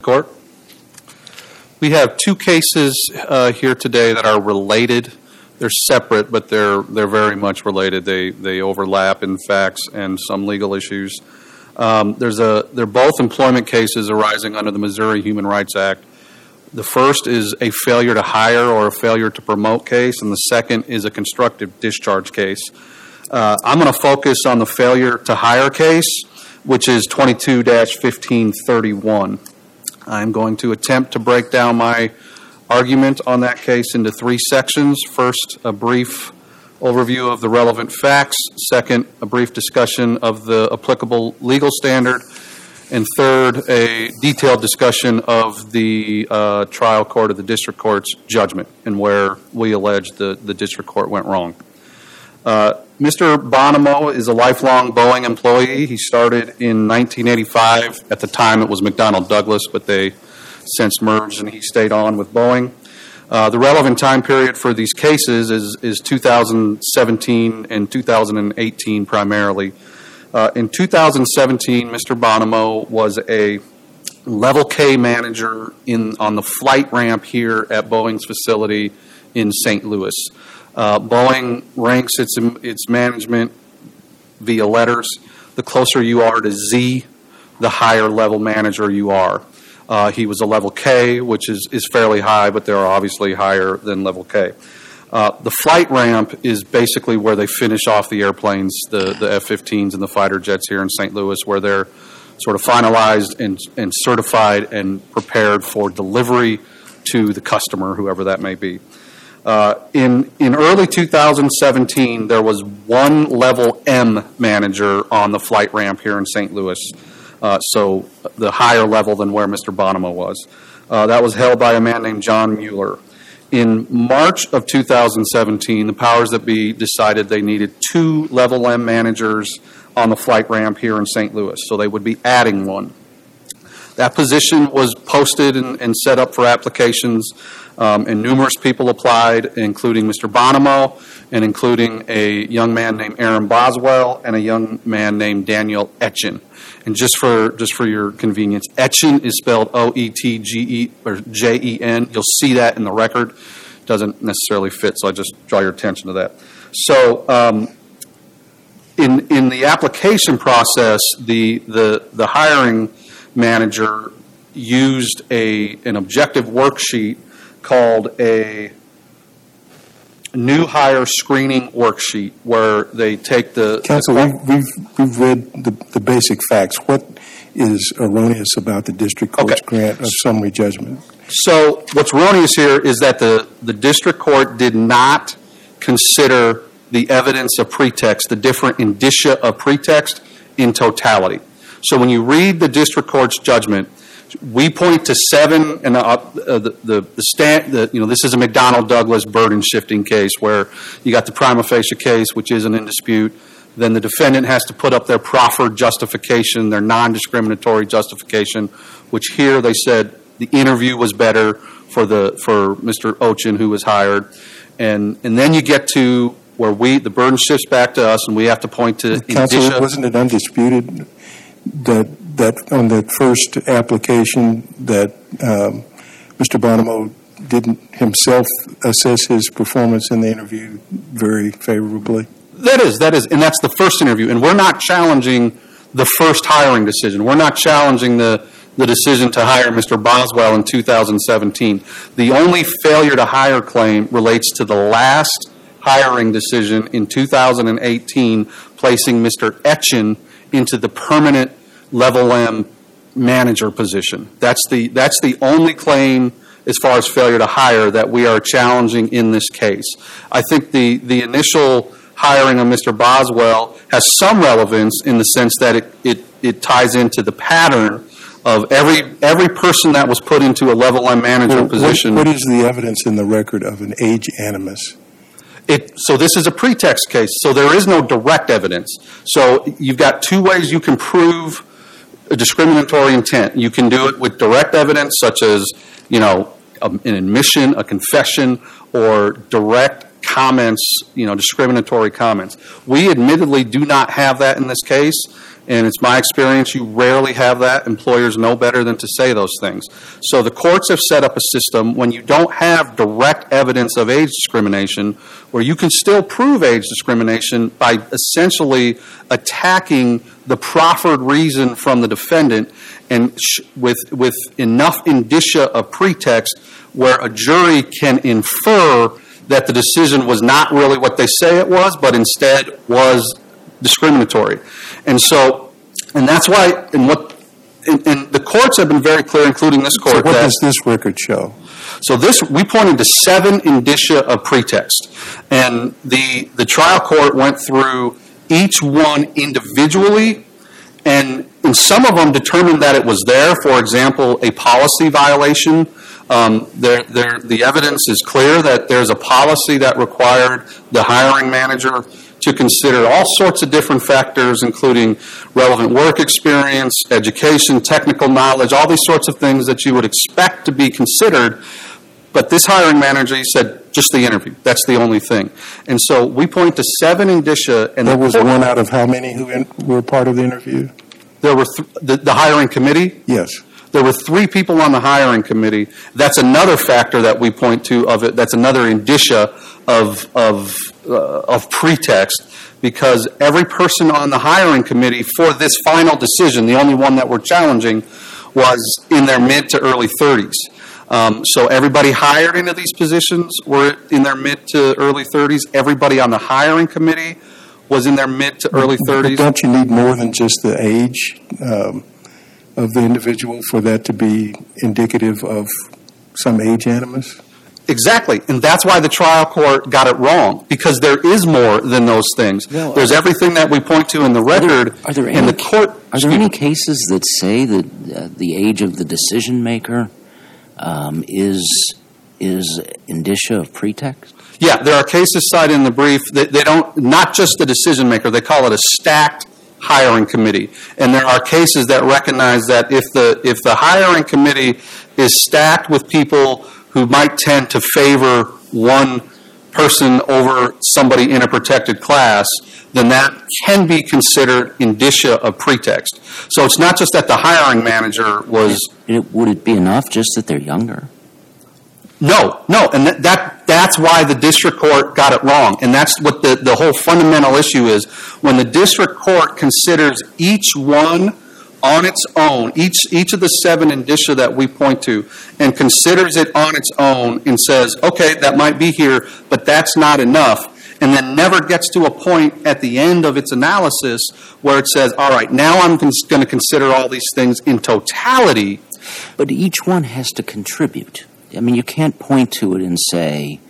Court. We have two cases uh, here today that are related. They're separate, but they're they're very much related. They they overlap in facts and some legal issues. Um, there's a they're both employment cases arising under the Missouri Human Rights Act. The first is a failure to hire or a failure to promote case, and the second is a constructive discharge case. Uh, I'm going to focus on the failure to hire case, which is 22 1531. I'm going to attempt to break down my argument on that case into three sections. First, a brief overview of the relevant facts. Second, a brief discussion of the applicable legal standard. And third, a detailed discussion of the uh, trial court of the district court's judgment and where we allege the, the district court went wrong. Uh, Mr. Bonomo is a lifelong Boeing employee. He started in 1985. At the time, it was McDonnell Douglas, but they since merged and he stayed on with Boeing. Uh, the relevant time period for these cases is, is 2017 and 2018 primarily. Uh, in 2017, Mr. Bonomo was a level K manager in on the flight ramp here at Boeing's facility in St. Louis. Uh, Boeing ranks its its management via letters. The closer you are to Z, the higher level manager you are. Uh, he was a level K, which is, is fairly high, but they're obviously higher than level K. Uh, the flight ramp is basically where they finish off the airplanes, the, the F 15s and the fighter jets here in St. Louis, where they're sort of finalized and, and certified and prepared for delivery to the customer, whoever that may be. Uh, in, in early 2017, there was one level M manager on the flight ramp here in St. Louis, uh, so the higher level than where Mr. Bonomo was. Uh, that was held by a man named John Mueller. In March of 2017, the powers that be decided they needed two level M managers on the flight ramp here in St. Louis, so they would be adding one. That position was posted and, and set up for applications um, and numerous people applied, including Mr. Bonomo and including a young man named Aaron Boswell and a young man named Daniel Oetgen. And just for just for your convenience, Oetgen is spelled O E T G E or J E N. You'll see that in the record. Doesn't necessarily fit, so I just draw your attention to that. So. Um, in, in the application process, the, the, the hiring manager used a, an objective worksheet called a new hire screening worksheet where they take the. Counsel, we've, we've, we've read the, the basic facts. What is erroneous about the district court's Okay. grant of summary judgment? So what's erroneous here is that the, the district court did not consider the evidence of pretext, the different indicia of pretext in totality. So when you read the district court's judgment, we point to seven, and uh, uh, the, the, the, stand, the, you know, this is a McDonnell Douglas burden shifting case where you got the prima facie case, which isn't in dispute. Then the defendant has to put up their proffered justification, their non discriminatory justification, which here they said the interview was better for, the, for Mr. Oetgen, who was hired. And, and then you get to where we, the burden shifts back to us, and we have to point to Counsel, indicia. wasn't it undisputed that, that on the first application that um, Mr. Bonomo didn't himself assess his performance in the interview very favorably? That is, that is, and that's the first interview. And we're not challenging the first hiring decision. We're not challenging the, the decision to hire Mr. Boswell in 2017. The only failure to hire claim relates to the last hiring decision in 2018, placing Mr. Oetgen into the permanent level M manager position. That's the, that's the only claim as far as failure to hire that we are challenging in this case. I think the, the initial hiring of Mr. Boswell has some relevance in the sense that it, it, it ties into the pattern of every, every person that was put into a level M manager Well, what- position. What is the evidence in the record of an age animus? It, so this is a pretext case, so there is no direct evidence. So you've got two ways you can prove a discriminatory intent. You can do it with direct evidence, such as, you know, um, an admission, a confession, or direct comments, you know, discriminatory comments. We admittedly do not have that in this case, And it's my experience, you rarely have that. Employers know better than to say those things. So the courts have set up a system when you don't have direct evidence of age discrimination, where you can still prove age discrimination by essentially attacking the proffered reason from the defendant and sh- with, with enough indicia of pretext where a jury can infer that the decision was not really what they say it was, but instead was discriminatory. And so, and that's why, and what, and, and the courts have been very clear, including this court, So what that does this record show? so this, we pointed to seven indicia of pretext, and the the trial court went through each one individually, and in some of them determined that it was there. For example, a policy violation. Um, there, there, the evidence is clear that there's a policy that required the hiring manager to consider all sorts of different factors, including relevant work experience, education, technical knowledge, all these sorts of things that you would expect to be considered. But this hiring manager he said just the interview. That's the only thing. And so we point to seven indicia, and There was one out of how many who in- were part of the interview? there were th- the, the hiring committee. Yes. There were three people on the hiring committee. That's another factor that we point to of it. That's another indicia of of uh, of pretext because every person on the hiring committee for this final decision, the only one that we're challenging, was in their mid to early 30s. Um, so everybody hired into these positions were in their mid to early 30s. Everybody on the hiring committee was in their mid to early But 30s. don't you need more than just the age um, of the individual for that to be indicative of some age animus? Exactly, and that's why the trial court got it wrong because there is more than those things. Well, There's everything that we point to in the record, Are there and any, the court. are there any cases that say that uh, the age of the decision maker um, is is indicia of pretext? Yeah, there are cases cited in the brief that they don't not just the decision maker. They call it a stacked hiring committee, and there are cases that recognize that if the if the hiring committee is stacked with people who might tend to favor one person over somebody in a protected class, then that can be considered indicia of pretext. So it's not just that the hiring manager was It, would it be enough just that they're younger? no, no, and that, that that's why the district court got it wrong, and that's what the, the whole fundamental issue is. When the district court considers each one on its own, each each of the seven indicia that we point to, and considers it on its own and says, okay, that might be here, but that's not enough, and then never gets to a point at the end of its analysis where it says, all right, now I'm going to consider all these things in totality. But each one has to contribute. I mean, you can't point to it and say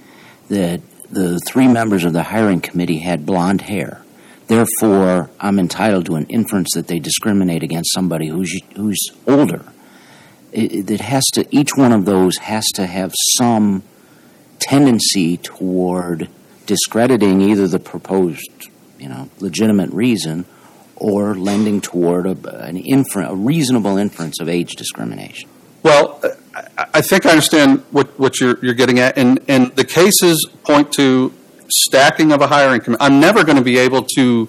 that the three members of the hiring committee had blonde hair. Therefore, I'm entitled to an inference that they discriminate against somebody who's who's older. It, it has to. Each one of those has to have some tendency toward discrediting either the proposed, you know, legitimate reason, or lending toward a, an infer- a reasonable inference of age discrimination. Well, I, think I understand what, what you're, you're getting at, and, and the cases point to stacking of a hiring committee. I'm never going to be able to,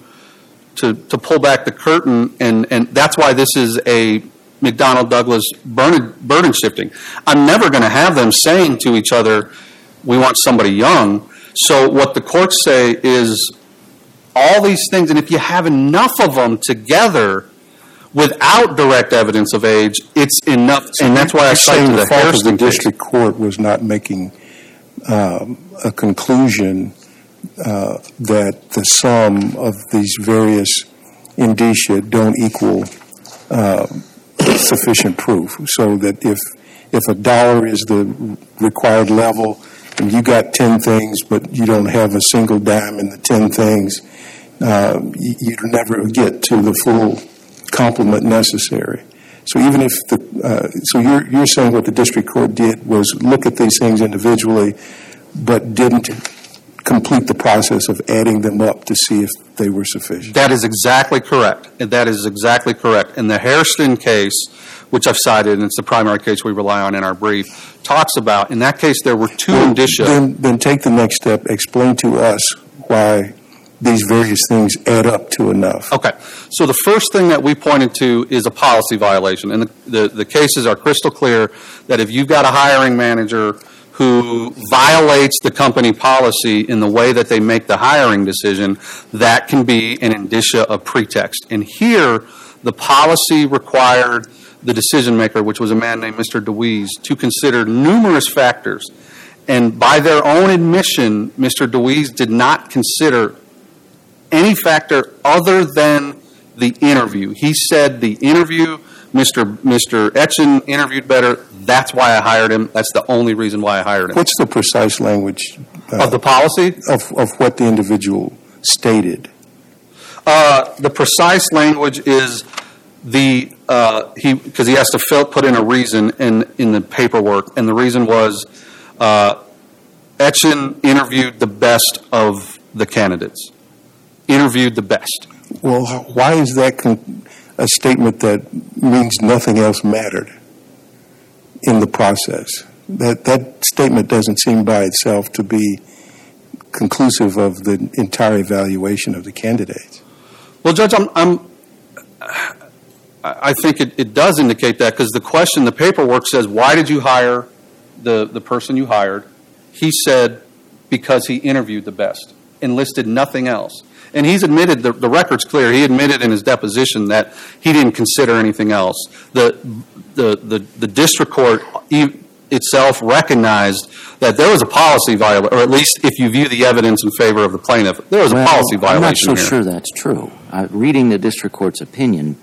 to, to pull back the curtain, and, and that's why this is a McDonnell Douglas burden, burden shifting. I'm never going to have them saying to each other, we want somebody young. So what the courts say is all these things, and if you have enough of them together, without direct evidence of age, it's enough, and that's why I cited the the fault of the Hairston case. district court was not making um, a conclusion uh, that the sum of these various indicia don't equal uh, sufficient proof. So that if if a dollar is the required level and you got 10 things but you don't have a single dime in the 10 things, uh, you, you'd never get to the full complement necessary. So even if the, uh, so you're, you're saying what the district court did was look at these things individually, but didn't complete the process of adding them up to see if they were sufficient. That is exactly correct. That is exactly correct. And the Hairston case, which I've cited, and it's the primary case we rely on in our brief, talks about, in that case, there were two indicia. Then, then take the next step, explain to us why these various things add up to enough. Okay, so the first thing that we pointed to is a policy violation, and the, the, the cases are crystal clear that if you've got a hiring manager who violates the company policy in the way that they make the hiring decision, that can be an indicia of pretext. And here, the policy required the decision maker, which was a man named Mr. DeWeese, to consider numerous factors. And by their own admission, Mr. DeWeese did not consider any factor other than the interview. He said the interview, Mr. Mr. Oetgen interviewed better. That's why I hired him. That's the only reason why I hired him. What's the precise language uh, Of the policy, of, of what the individual stated? uh, the precise language is the uh, he because he has to fill, put in a reason in in the paperwork, and the reason was uh, Oetgen interviewed the best of the candidates. Interviewed the best. Well, why is that con- a statement that means nothing else mattered in the process? That that statement doesn't seem by itself to be conclusive of the entire evaluation of the candidates. Well, Judge, I'm, I'm I think it, it does indicate that because the question, the paperwork says, why did you hire the, the person you hired? He said, because he interviewed the best and listed nothing else. And he's admitted, the, the record's clear, he admitted in his deposition that he didn't consider anything else. The, the, the, the district court itself recognized that there was a policy violation, or at least if you view the evidence in favor of the plaintiff, there was a policy violation. I'm not so here. sure that's true. Uh, reading the district court's opinion,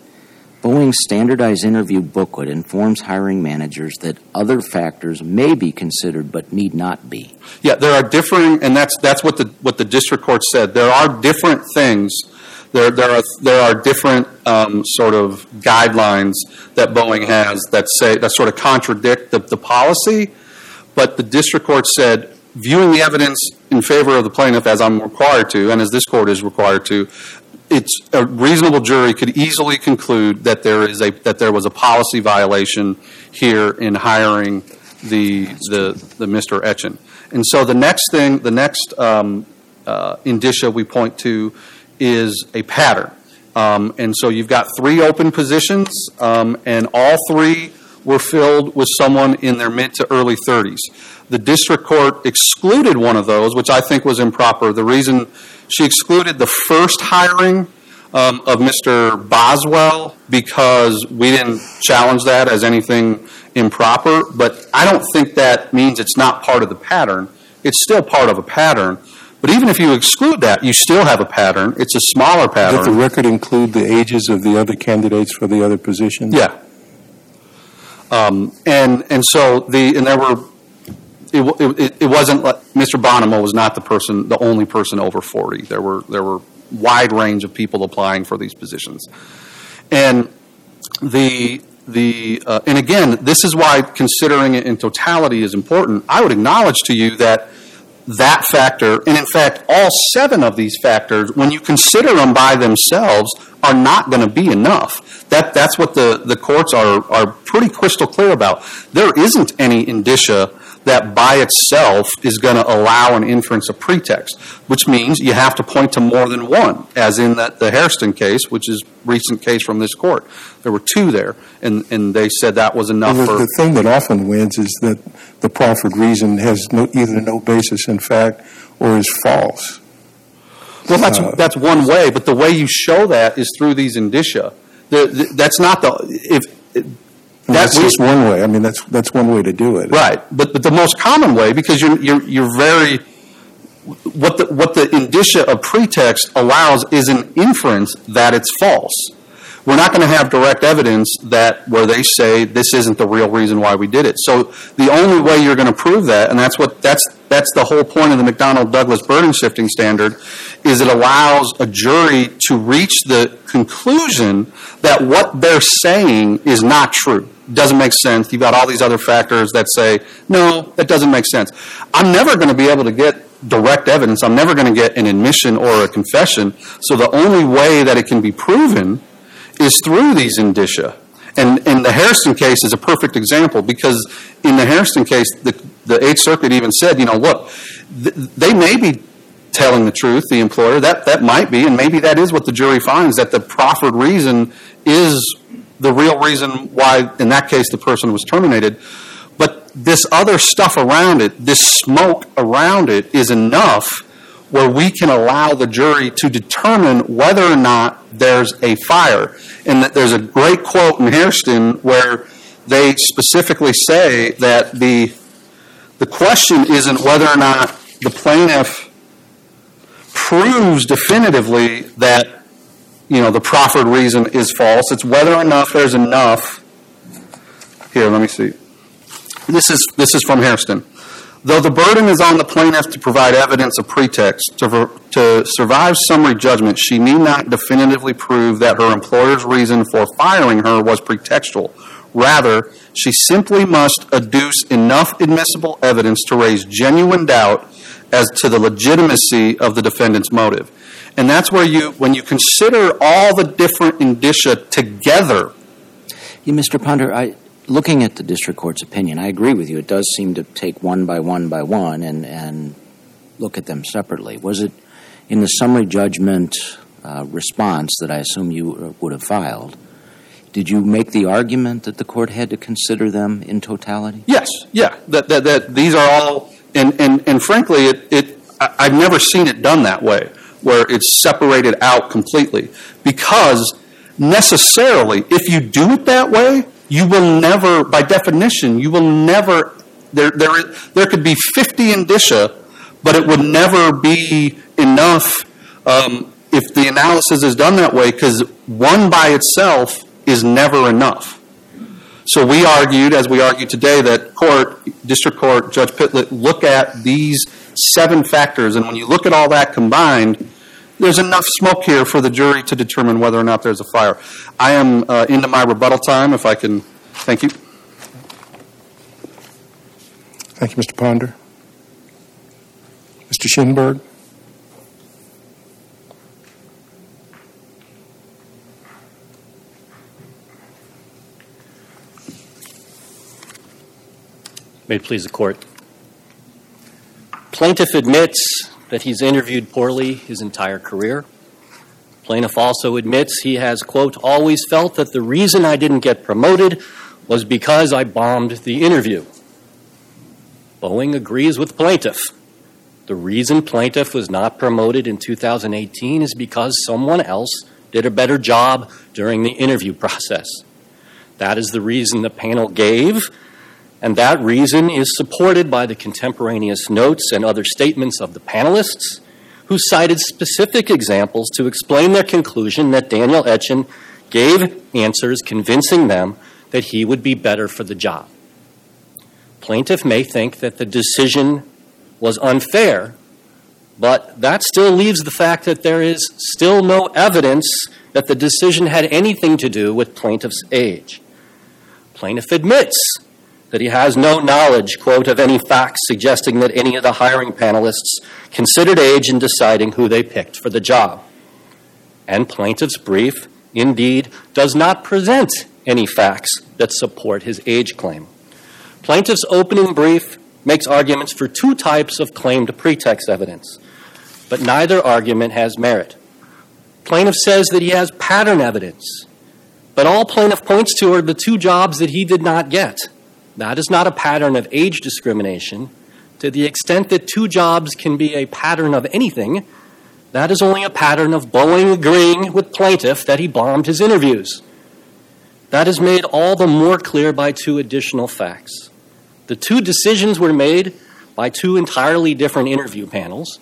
Boeing's standardized interview booklet informs hiring managers that other factors may be considered but need not be. Yeah, there are differing, and that's that's what the what the district court said. There are different things. There there are there are different um, sort of guidelines that Boeing has that say that sort of contradict the, the policy. But the district court said, viewing the evidence in favor of the plaintiff, as I'm required to, and as this court is required to, it's a reasonable jury could easily conclude that there is a that there was a policy violation here in hiring the the the Mr. Oetgen. And so the next thing, the next um, uh, indicia we point to is a pattern. Um, and so you've got three open positions, um, and all three were filled with someone in their mid to early 30s. The district court excluded one of those, which I think was improper. The reason she excluded the first hiring um, of Mr. Boswell because we didn't challenge that as anything improper, but I don't think that means it's not part of the pattern. It's still part of a pattern. But even if you exclude that, you still have a pattern. It's a smaller pattern. Did the record include the ages of the other candidates for the other positions? Yeah. Um, and and so the and there were it, it, it wasn't like Mr. Bonomo was not the person the only person over 40. There were there were wide range of people applying for these positions. And the the uh, and again, this is why considering it in totality is important. I would acknowledge to you that that factor, and in fact, all seven of these factors, when you consider them by themselves, are not going to be enough. That that's what the the courts are are pretty crystal clear about. There isn't any indicia that by itself is going to allow an inference of pretext, which means you have to point to more than one, as in that the Hairston case, which is recent case from this court. There were two there, and, and they said that was enough Well, for. the thing that often wins is that the proffered reason has no, either no basis in fact or is false. Well, that's uh, that's one way, but the way you show that is through these indicia. The, the, that's not the if that's just one way. I mean, that's that's one way to do it. Right, but but the most common way because you're you're you're very what the what the indicia of pretext allows is an inference that it's false. We're not going to have direct evidence that where they say this isn't the real reason why we did it. So the only way you're going to prove that, and that's what that's that's the whole point of the McDonnell Douglas burden shifting standard, is it allows a jury to reach the conclusion that what they're saying is not true. Doesn't make sense. You've got all these other factors that say, no, that doesn't make sense. I'm never going to be able to get direct evidence. I'm never going to get an admission or a confession. So the only way that it can be proven is through these indicia. And, and the Hairston case is a perfect example because in the Hairston case, the, the Eighth Circuit even said, you know, look, th- they may be telling the truth, the employer. That, that might be, and maybe that is what the jury finds, that the proffered reason is the real reason why, in that case, the person was terminated. But this other stuff around it, this smoke around it, is enough where we can allow the jury to determine whether or not there's a fire. And that there's a great quote in Hairston where they specifically say that the the question isn't whether or not the plaintiff proves definitively that you know the proffered reason is false. It's whether or not there's enough. Here, let me see. This is this is from Hairston. Though the burden is on the plaintiff to provide evidence of pretext to, to survive summary judgment, she need not definitively prove that her employer's reason for firing her was pretextual. Rather, she simply must adduce enough admissible evidence to raise genuine doubt as to the legitimacy of the defendant's motive. And that's where you, when you consider all the different indicia together. Yeah, Mr. Ponder, I, looking at the district court's opinion, I agree with you. It does seem to take one by one by one and, and look at them separately. Was it in the summary judgment uh, response that I assume you uh, would have filed? Did you make the argument that the court had to consider them in totality? Yes, yeah. That, that, that these are all, and, and, and frankly, it, it, I've never seen it done that way, where it's separated out completely. Because necessarily, if you do it that way, you will never, by definition, you will never, there, there, there could be 50 indicia, but it would never be enough um, if the analysis is done that way, because one by itself is never enough. So we argued, as we argue today, that court, district court, Judge Pitlyk, look at these seven factors, and when you look at all that combined, there's enough smoke here for the jury to determine whether or not there's a fire. I am uh, into my rebuttal time, if I can. Thank you. Thank you, Mr. Ponder. Mr. Schinberg? May it please the court. Plaintiff admits that he's interviewed poorly his entire career. Plaintiff also admits he has, quote, always felt that the reason I didn't get promoted was because I bombed the interview. Boeing agrees with plaintiff. The reason plaintiff was not promoted in 2018 is because someone else did a better job during the interview process. That is the reason the panel gave, and that reason is supported by the contemporaneous notes and other statements of the panelists, who cited specific examples to explain their conclusion that Daniel Oetgen gave answers convincing them that he would be better for the job. Plaintiff may think that the decision was unfair, but that still leaves the fact that there is still no evidence that the decision had anything to do with plaintiff's age. Plaintiff admits that he has no knowledge, quote, of any facts suggesting that any of the hiring panelists considered age in deciding who they picked for the job. And plaintiff's brief, indeed, does not present any facts that support his age claim. Plaintiff's opening brief makes arguments for two types of claimed pretext evidence, but neither argument has merit. Plaintiff says that he has pattern evidence, but all plaintiff points to are the two jobs that he did not get that is not a pattern of age discrimination. To the extent that two jobs can be a pattern of anything, that is only a pattern of Boeing agreeing with plaintiff that he bombed his interviews. That is made all the more clear by two additional facts. The two decisions were made by two entirely different interview panels,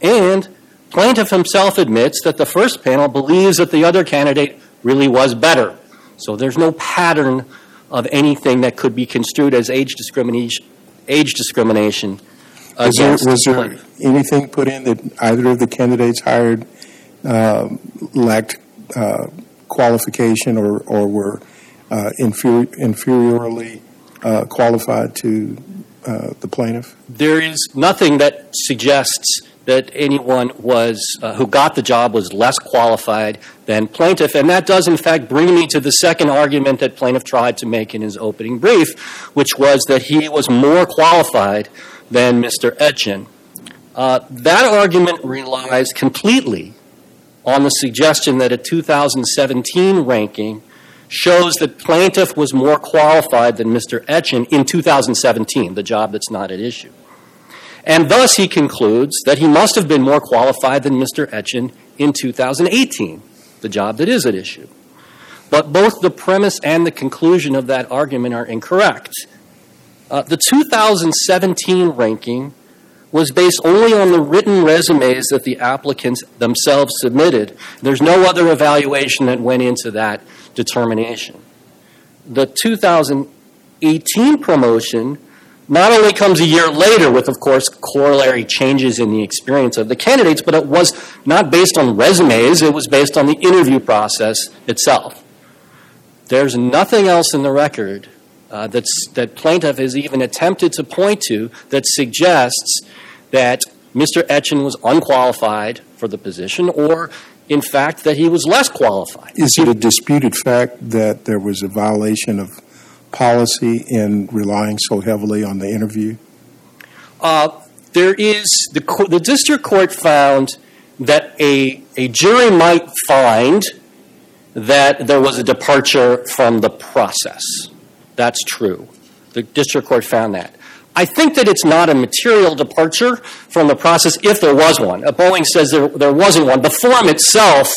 and plaintiff himself admits that the first panel believes that the other candidate really was better. So there's no pattern of anything that could be construed as age discrimination. Age discrimination. Was there, was there anything put in that either of the candidates hired uh, lacked uh, qualification or, or were uh, inferi- inferiorly uh, qualified to uh, the plaintiff? There is nothing that suggests that anyone was uh, who got the job was less qualified than plaintiff, and that does in fact bring me to the second argument that plaintiff tried to make in his opening brief, which was that he was more qualified than Mr. Oetgen. Uh, that argument relies completely on the suggestion that a 2017 ranking shows that plaintiff was more qualified than Mr. Oetgen in 2017, the job that's not at issue. And thus he concludes that he must have been more qualified than Mr. Oetgen in 2018, the job that is at issue. But both the premise and the conclusion of that argument are incorrect. Uh, the 2017 ranking was based only on the written resumes that the applicants themselves submitted. There's no other evaluation that went into that determination. The 2018 promotion not only comes a year later with, of course, corollary changes in the experience of the candidates, but it was not based on resumes, it was based on the interview process itself. There's nothing else in the record uh, that plaintiff has even attempted to point to that suggests that Mr. Oetgen was unqualified for the position or, in fact, that he was less qualified. Is it a disputed fact that there was a violation of policy in relying so heavily on the interview? Uh, there is, the, the district court found that a, a jury might find that there was a departure from the process. That's true. The district court found that. I think that it's not a material departure from the process if there was one. Boeing says there, there wasn't one. The form itself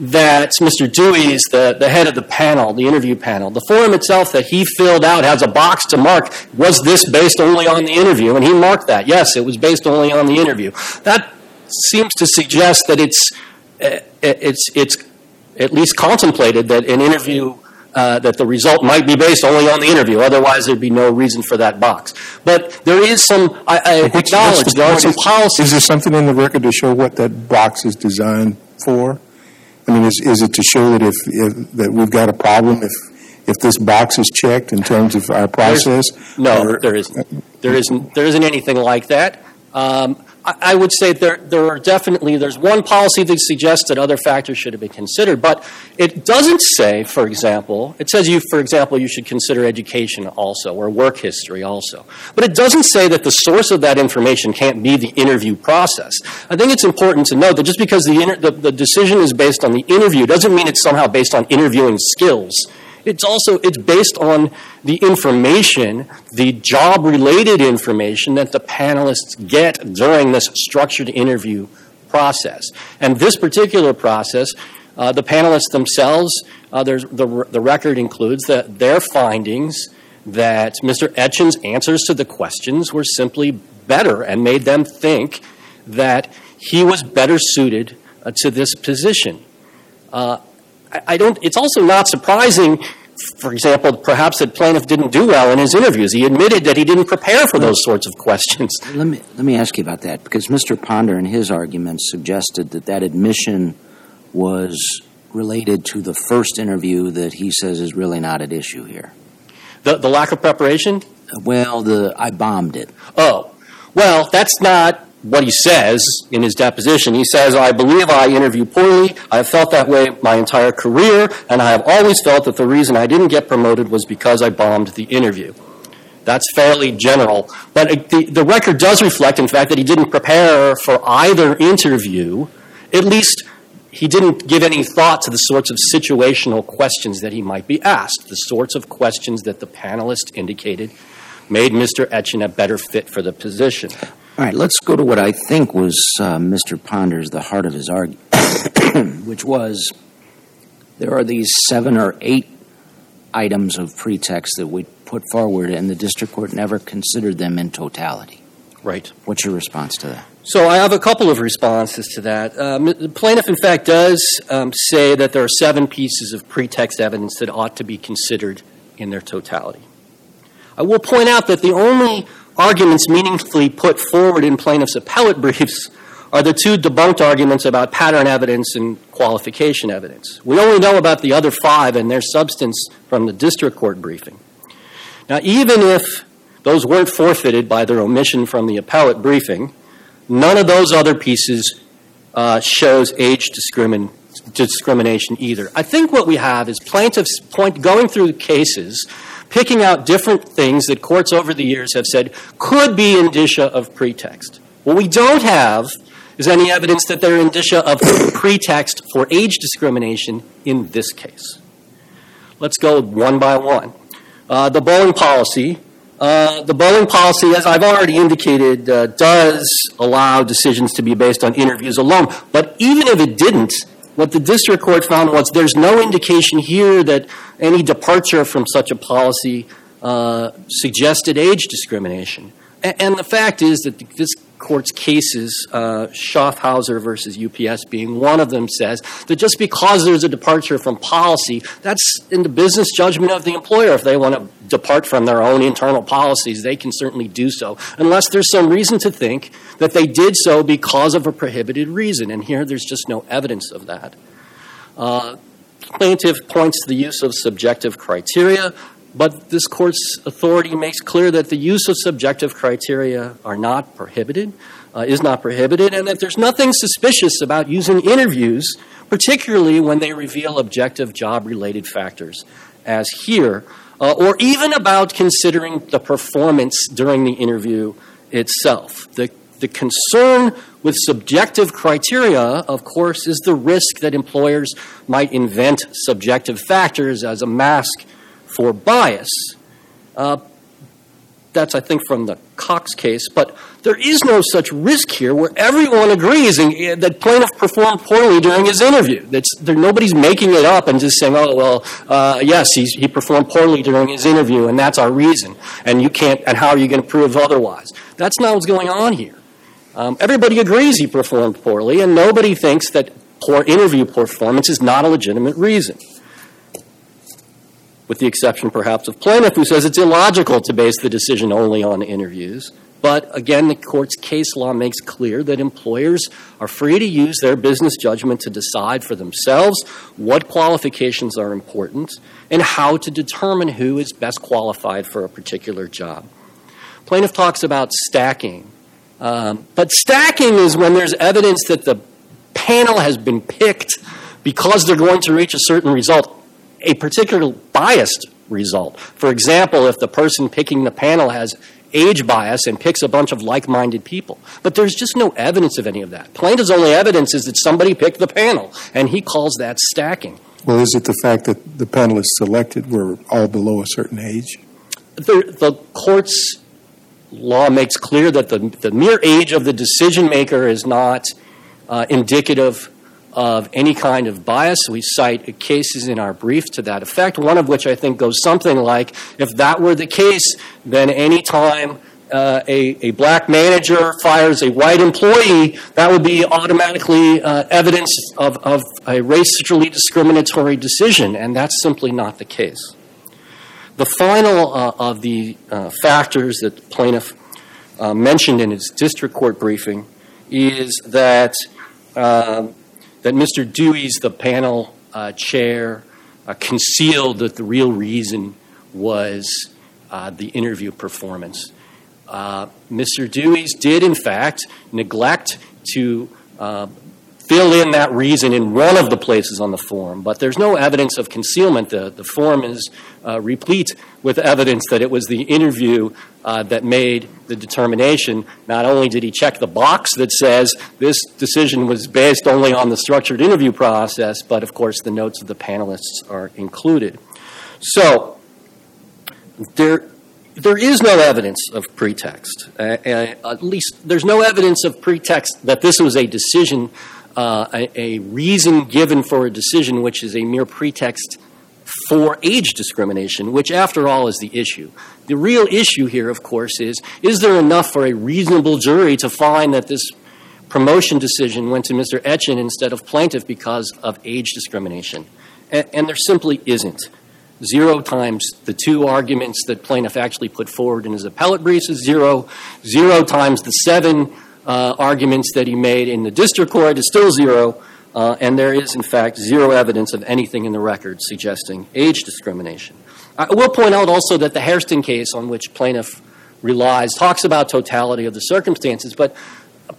that Mr. DeWeese the, the head of the panel, the interview panel, the form itself that he filled out has a box to mark, was this based only on the interview? And he marked that. Yes, it was based only on the interview. That seems to suggest that it's, uh, it's, it's at least contemplated that an interview uh, that the result might be based only on the interview. Otherwise, there'd be no reason for that box. But there is some, I, I acknowledge the there are some policies. Is there something in the record to show what that box is designed for? I mean, is, is it to show that if, if, that we've got a problem if, if this box is checked in terms of our process? No, Or- there isn't. There isn't. There isn't anything like that. Um, I, would say there there are definitely there's one policy that suggests that other factors should have been considered, but it doesn't say, for example, it says you, for example, you should consider education also or work history also, but it doesn't say that the source of that information can't be the interview process. I think it's important to note that just because the, inter- the, the decision is based on the interview doesn't mean it's somehow based on interviewing skills. It's also it's based on the information, the job-related information that the panelists get during this structured interview process. And this particular process, uh, the panelists themselves, uh, the, the record includes that their findings that Mr. Oetgen's answers to the questions were simply better and made them think that he was better suited uh, to this position. Uh, I I don't, it's also not surprising, for example, perhaps that plaintiff didn't do well in his interviews. He admitted that he didn't prepare for those sorts of questions. Let me, let me ask you about that because Mr. Ponder in his argument suggested that that admission was related to the first interview that he says is really not at issue here. The, the lack of preparation? Well, the I bombed it. Oh, well, that's not what he says in his deposition. He says, I believe I interview poorly. I have felt that way my entire career, and I have always felt that the reason I didn't get promoted was because I bombed the interview. That's fairly general. But the, the record does reflect, in fact, that he didn't prepare for either interview. At least he didn't give any thought to the sorts of situational questions that he might be asked, the sorts of questions that the panelist indicated made Mr. Oetgen a better fit for the position. All right, let's go to what I think was uh, Mr. Ponder's the heart of his argument, which was there are these seven or eight items of pretext that we put forward, and the district court never considered them in totality. Right. What's your response to that? So I have a couple of responses to that. Um, the plaintiff, in fact, does um, say that there are seven pieces of pretext evidence that ought to be considered in their totality. I will point out that the only arguments meaningfully put forward in plaintiff's appellate briefs are the two debunked arguments about pattern evidence and qualification evidence. We only know about the other five and their substance from the district court briefing. Now, even if those weren't forfeited by their omission from the appellate briefing, none of those other pieces uh, shows age discrimin- discrimination either. I think what we have is plaintiffs point going through cases, picking out different things that courts over the years have said could be indicia of pretext. What we don't have is any evidence that there are indicia of pretext for age discrimination in this case. Let's go one by one. Uh, the Boeing policy. Uh, the Boeing policy, as I've already indicated, uh, does allow decisions to be based on interviews alone. But even if it didn't, what the district court found was there's no indication here that any departure from such a policy uh, suggested age discrimination. And the fact is that this court's cases, uh, Schaffhauser versus UPS being one of them, says that just because there's a departure from policy, that's in the business judgment of the employer. If they want to depart from their own internal policies, they can certainly do so, unless there's some reason to think that they did so because of a prohibited reason. And here there's just no evidence of that. Uh, plaintiff points to the use of subjective criteria. But this court's authority makes clear that the use of subjective criteria are not prohibited, uh, is not prohibited, and that there's nothing suspicious about using interviews, particularly when they reveal objective job related factors, as here, uh, or even about considering the performance during the interview itself. The, the concern with subjective criteria, of course, is the risk that employers might invent subjective factors as a mask for bias. Uh, that's, I think, from the Cox case. But there is no such risk here where everyone agrees in, that plaintiff performed poorly during his interview. That's, there, nobody's making it up and just saying, oh, well, uh, yes, he performed poorly during his interview, and that's our reason. And you can't, and how are you going to prove otherwise? That's not what's going on here. Um, everybody agrees he performed poorly, and nobody thinks that poor interview performance is not a legitimate reason with the exception perhaps of plaintiff, who says it's illogical to base the decision only on interviews. But again, the court's case law makes clear that employers are free to use their business judgment to decide for themselves what qualifications are important and how to determine who is best qualified for a particular job. Plaintiff talks about stacking. Um, but stacking is when there's evidence that the panel has been picked because they're going to reach a certain result a particular biased result. For example, if the person picking the panel has age bias and picks a bunch of like minded people. But there's just no evidence of any of that. Plaintiff's only evidence is that somebody picked the panel, and he calls that stacking. Well, is it the fact that the panelists selected were all below a certain age? The, the court's law makes clear that the, the mere age of the decision maker is not uh, indicative of any kind of bias. We cite cases in our brief to that effect, one of which I think goes something like if that were the case, then any time uh, a, a, black manager fires a white employee, that would be automatically uh, evidence of, of a racially discriminatory decision, and that's simply not the case. The final uh, of the uh, factors that the plaintiff uh, mentioned in his district court briefing is that um, that Mr. DeWeese, the panel uh, chair, uh, concealed that the real reason was uh, the interview performance. Uh, Mr. DeWeese did, in fact, neglect to uh, fill in that reason in one of the places on the form, but there's no evidence of concealment. The, the form is uh, replete with evidence that it was the interview uh, that made the determination. Not only did he check the box that says this decision was based only on the structured interview process, but of course the notes of the panelists are included. So, there, there is no evidence of pretext. Uh, at least there's no evidence of pretext that this was a decision uh, a, a reason given for a decision which is a mere pretext for age discrimination, which, after all, is the issue. The real issue here, of course, is is there enough for a reasonable jury to find that this promotion decision went to Mr. Oetgen instead of plaintiff because of age discrimination? And, and there simply isn't. Zero times the two arguments that plaintiff actually put forward in his appellate briefs is zero. Zero times the seven uh, arguments that he made in the district court is still zero, uh, and there is, in fact, zero evidence of anything in the record suggesting age discrimination. I will point out also that the Hairston case on which plaintiff relies talks about totality of the circumstances, but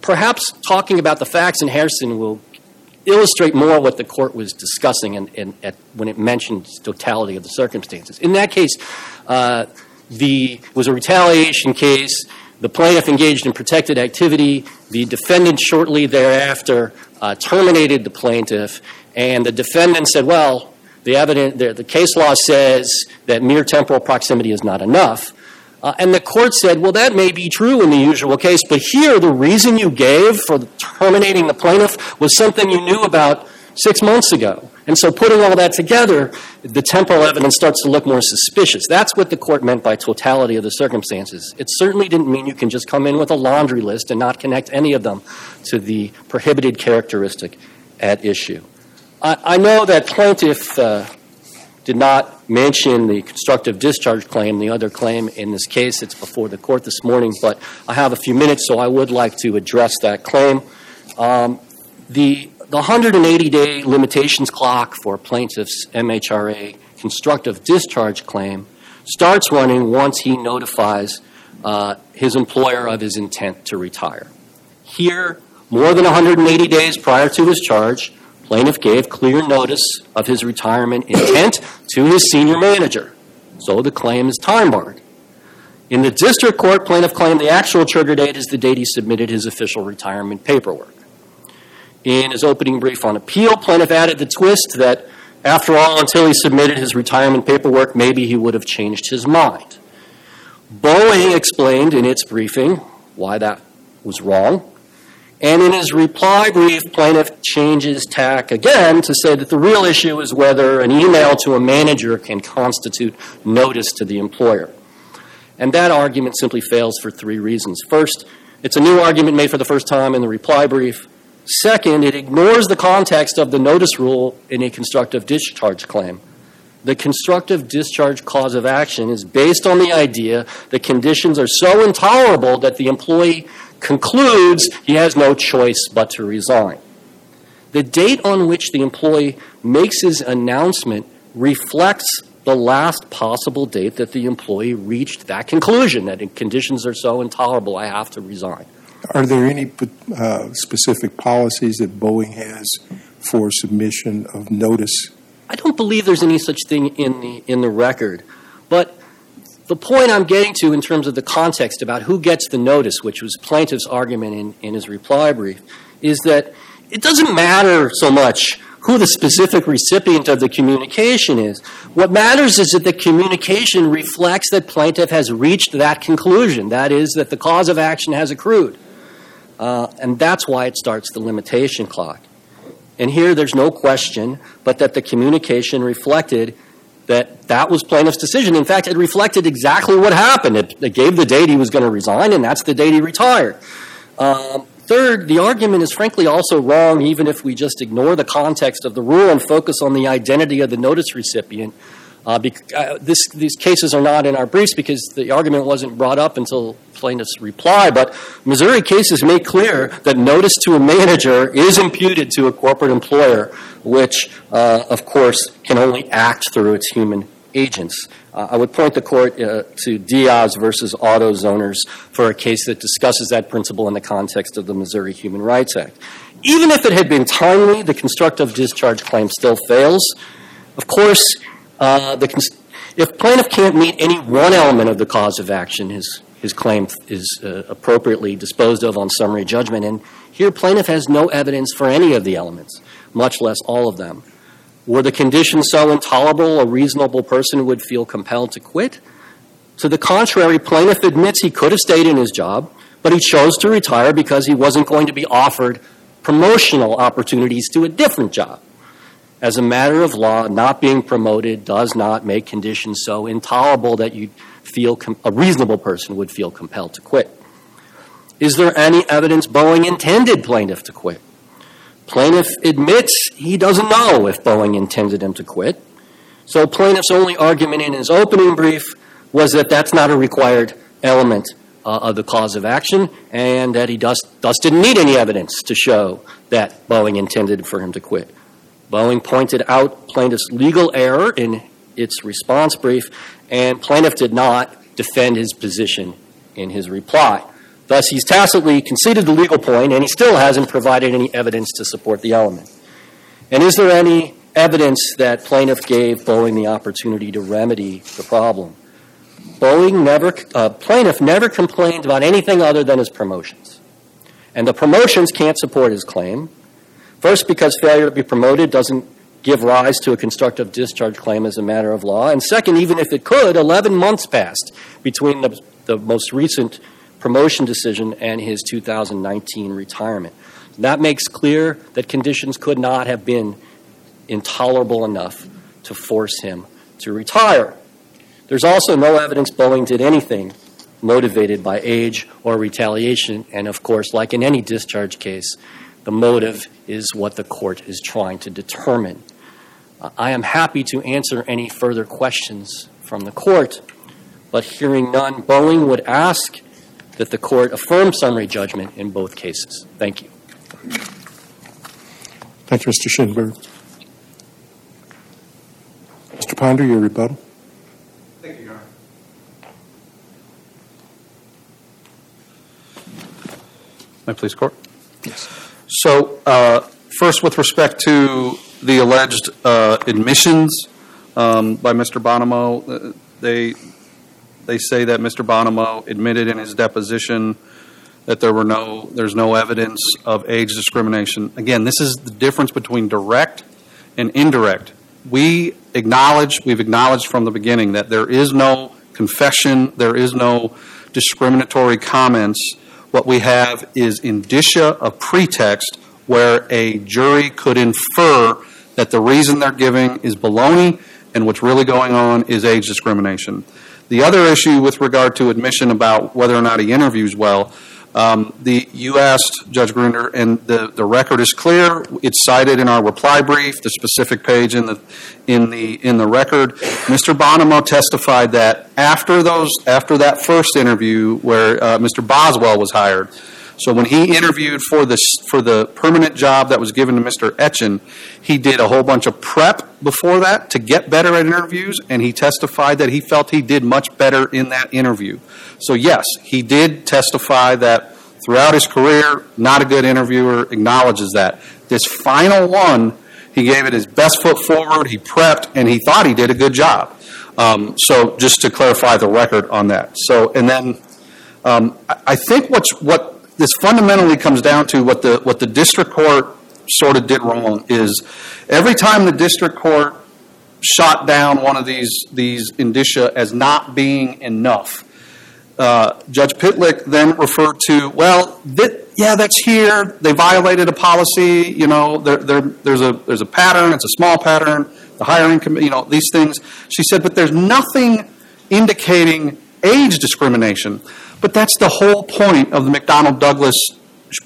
perhaps talking about the facts in Hairston will illustrate more what the court was discussing in, in, at, when it mentioned totality of the circumstances. In that case, uh, the was a retaliation case The plaintiff engaged in protected activity. The defendant shortly thereafter uh, terminated the plaintiff, and the defendant said, "Well, the evidence, the, the case law says that mere temporal proximity is not enough." Uh, and the court said, well, that may be true in the usual case, but here the reason you gave for terminating the plaintiff was something you knew about six months ago. And so putting all that together, the temporal evidence starts to look more suspicious. That's what the court meant by totality of the circumstances. It certainly didn't mean you can just come in with a laundry list and not connect any of them to the prohibited characteristic at issue. I, I know that plaintiff uh, did not mention the constructive discharge claim, the other claim in this case. It's before the court this morning, but I have a few minutes, so I would like to address that claim. Um, the, the 180 day limitations clock for plaintiff's MHRA constructive discharge claim starts running once he notifies uh, his employer of his intent to retire. Here, more than 180 days prior to his charge, Plaintiff gave clear notice of his retirement intent to his senior manager, so the claim is time barred. In the district court, plaintiff claimed the actual trigger date is the date he submitted his official retirement paperwork. In his opening brief on appeal, plaintiff added the twist that, after all, until he submitted his retirement paperwork, maybe he would have changed his mind. Boeing explained in its briefing why that was wrong and in his reply brief, plaintiff changes tack again to say that the real issue is whether an email to a manager can constitute notice to the employer. And that argument simply fails for three reasons. First, it's a new argument made for the first time in the reply brief. Second, it ignores the context of the notice rule in a constructive discharge claim. The constructive discharge cause of action is based on the idea that conditions are so intolerable that the employee concludes he has no choice but to resign. The date on which the employee makes his announcement reflects the last possible date that the employee reached that conclusion that conditions are so intolerable I have to resign. Are there any uh, specific policies that Boeing has for submission of notice? I don't believe there's any such thing in the in the record, but the point I'm getting to in terms of the context about who gets the notice, which was plaintiff's argument in, in his reply brief, is that it doesn't matter so much who the specific recipient of the communication is. What matters is that the communication reflects that plaintiff has reached that conclusion. That is, that the cause of action has accrued. Uh, and that's why it starts the limitation clock. And here there's no question but that the communication reflected that that was plaintiff's decision. In fact, it reflected exactly what happened. It, it gave the date he was going to resign, and that's the date he retired. Um, third, the argument is frankly also wrong, even if we just ignore the context of the rule and focus on the identity of the notice recipient. Uh, uh, this, these cases are not in our briefs because the argument wasn't brought up until plaintiff's reply, but Missouri cases make clear that notice to a manager is imputed to a corporate employer, which, uh, of course, can only act through its human agents. Uh, I would point the court uh, to Diaz versus AutoZoners for a case that discusses that principle in the context of the Missouri Human Rights Act. Even if it had been timely, the constructive discharge claim still fails. Of course, the, if plaintiff can't meet any one element of the cause of action, his, his claim is uh, appropriately disposed of on summary judgment. And here, plaintiff has no evidence for any of the elements, much less all of them. Were the conditions so intolerable, a reasonable person would feel compelled to quit? To the contrary, plaintiff admits he could have stayed in his job, but he chose to retire because he wasn't going to be offered promotional opportunities to a different job. As a matter of law, not being promoted does not make conditions so intolerable that you feel com- a reasonable person would feel compelled to quit. Is there any evidence Boeing intended plaintiff to quit? Plaintiff admits he doesn't know if Boeing intended him to quit. So plaintiff's only argument in his opening brief was that that's not a required element uh, of the cause of action and that he thus, thus didn't need any evidence to show that Boeing intended for him to quit. Boeing pointed out plaintiff's legal error in its response brief, and plaintiff did not defend his position in his reply. Thus, he's tacitly conceded the legal point, and he still hasn't provided any evidence to support the element. And is there any evidence that plaintiff gave Boeing the opportunity to remedy the problem? Boeing never, uh, plaintiff never complained about anything other than his promotions. And the promotions can't support his claim. First, because failure to be promoted doesn't give rise to a constructive discharge claim as a matter of law. And second, even if it could, 11 months passed between the, the most recent promotion decision and his 2019 retirement. That makes clear that conditions could not have been intolerable enough to force him to retire. There's also no evidence Boeing did anything motivated by age or retaliation, and of course, like in any discharge case, the motive is what the court is trying to determine. I am happy to answer any further questions from the court, but hearing none, Boeing would ask that the court affirm summary judgment in both cases. Thank you. Thank you, Mr. Schindler. Mr. Ponder, your rebuttal. Thank you, Your Honor. May I please, Court? Yes. So, uh, first, with respect to the alleged uh, admissions um, by Mr. Bonomo, uh, they they say that Mr. Bonomo admitted in his deposition that there were no there's no evidence of age discrimination. Again, this is the difference between direct and indirect. We acknowledge we've acknowledged from the beginning that there is no confession, there is no discriminatory comments. What we have is indicia of pretext where a jury could infer that the reason they're giving is baloney and what's really going on is age discrimination. The other issue with regard to admission about whether or not he interviews well, um, the you asked Judge Gruender, and the, the record is clear. It's cited in our reply brief, the specific page in the in the in the record. Mr. Bonomo testified that after those after that first interview where uh, Mr. Boswell was hired. So when he interviewed for the for the permanent job that was given to Mr. Oetgen, he did a whole bunch of prep before that to get better at interviews, and he testified that he felt he did much better in that interview. So yes, he did testify that throughout his career, not a good interviewer, acknowledges that. This final one, he gave it his best foot forward, he prepped, and he thought he did a good job. Um, so just to clarify the record on that. So and then um, I think what's what this fundamentally comes down to what the what the district court sort of did wrong is every time the district court shot down one of these these indicia as not being enough. Uh, Judge Pitlyk then referred to, well, that, yeah, that's here. They violated a policy. You know, there, there, there's a there's a pattern. It's a small pattern. The hiring committee, you know, these things. She said, but there's nothing indicating age discrimination. But that's the whole point of the McDonnell Douglas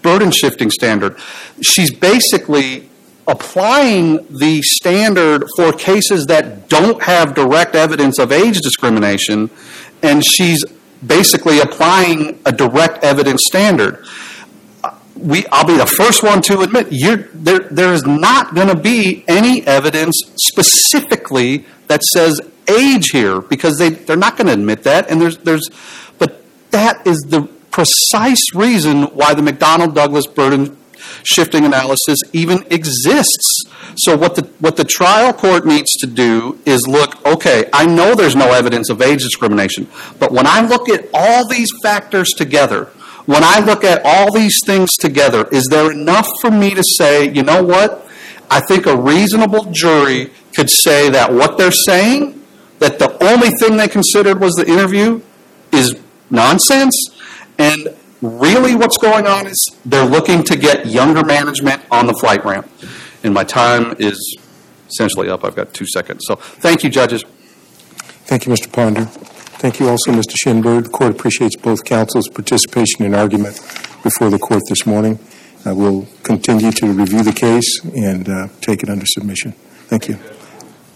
burden shifting standard. She's basically applying the standard for cases that don't have direct evidence of age discrimination, and she's basically applying a direct evidence standard. We, I'll be the first one to admit there, there is not going to be any evidence specifically that says age here because they, they're not going to admit that. And there's, there's, but that is the precise reason why the McDonnell Douglas burden shifting analysis even exists. So what the what the trial court needs to do is look, okay, I know there's no evidence of age discrimination, but when I look at all these factors together, when I look at all these things together, is there enough for me to say, you know what? I think a reasonable jury could say that what they're saying, that the only thing they considered was the interview, is nonsense. And really, what's going on is they're looking to get younger management on the flight ramp. And my time is essentially up. I've got two seconds. So thank you, judges. Thank you, Mr. Ponder. Thank you also, Mr. Shinberg. The court appreciates both counsel's participation in argument before the court this morning. I will continue to review the case and uh, take it under submission. Thank you.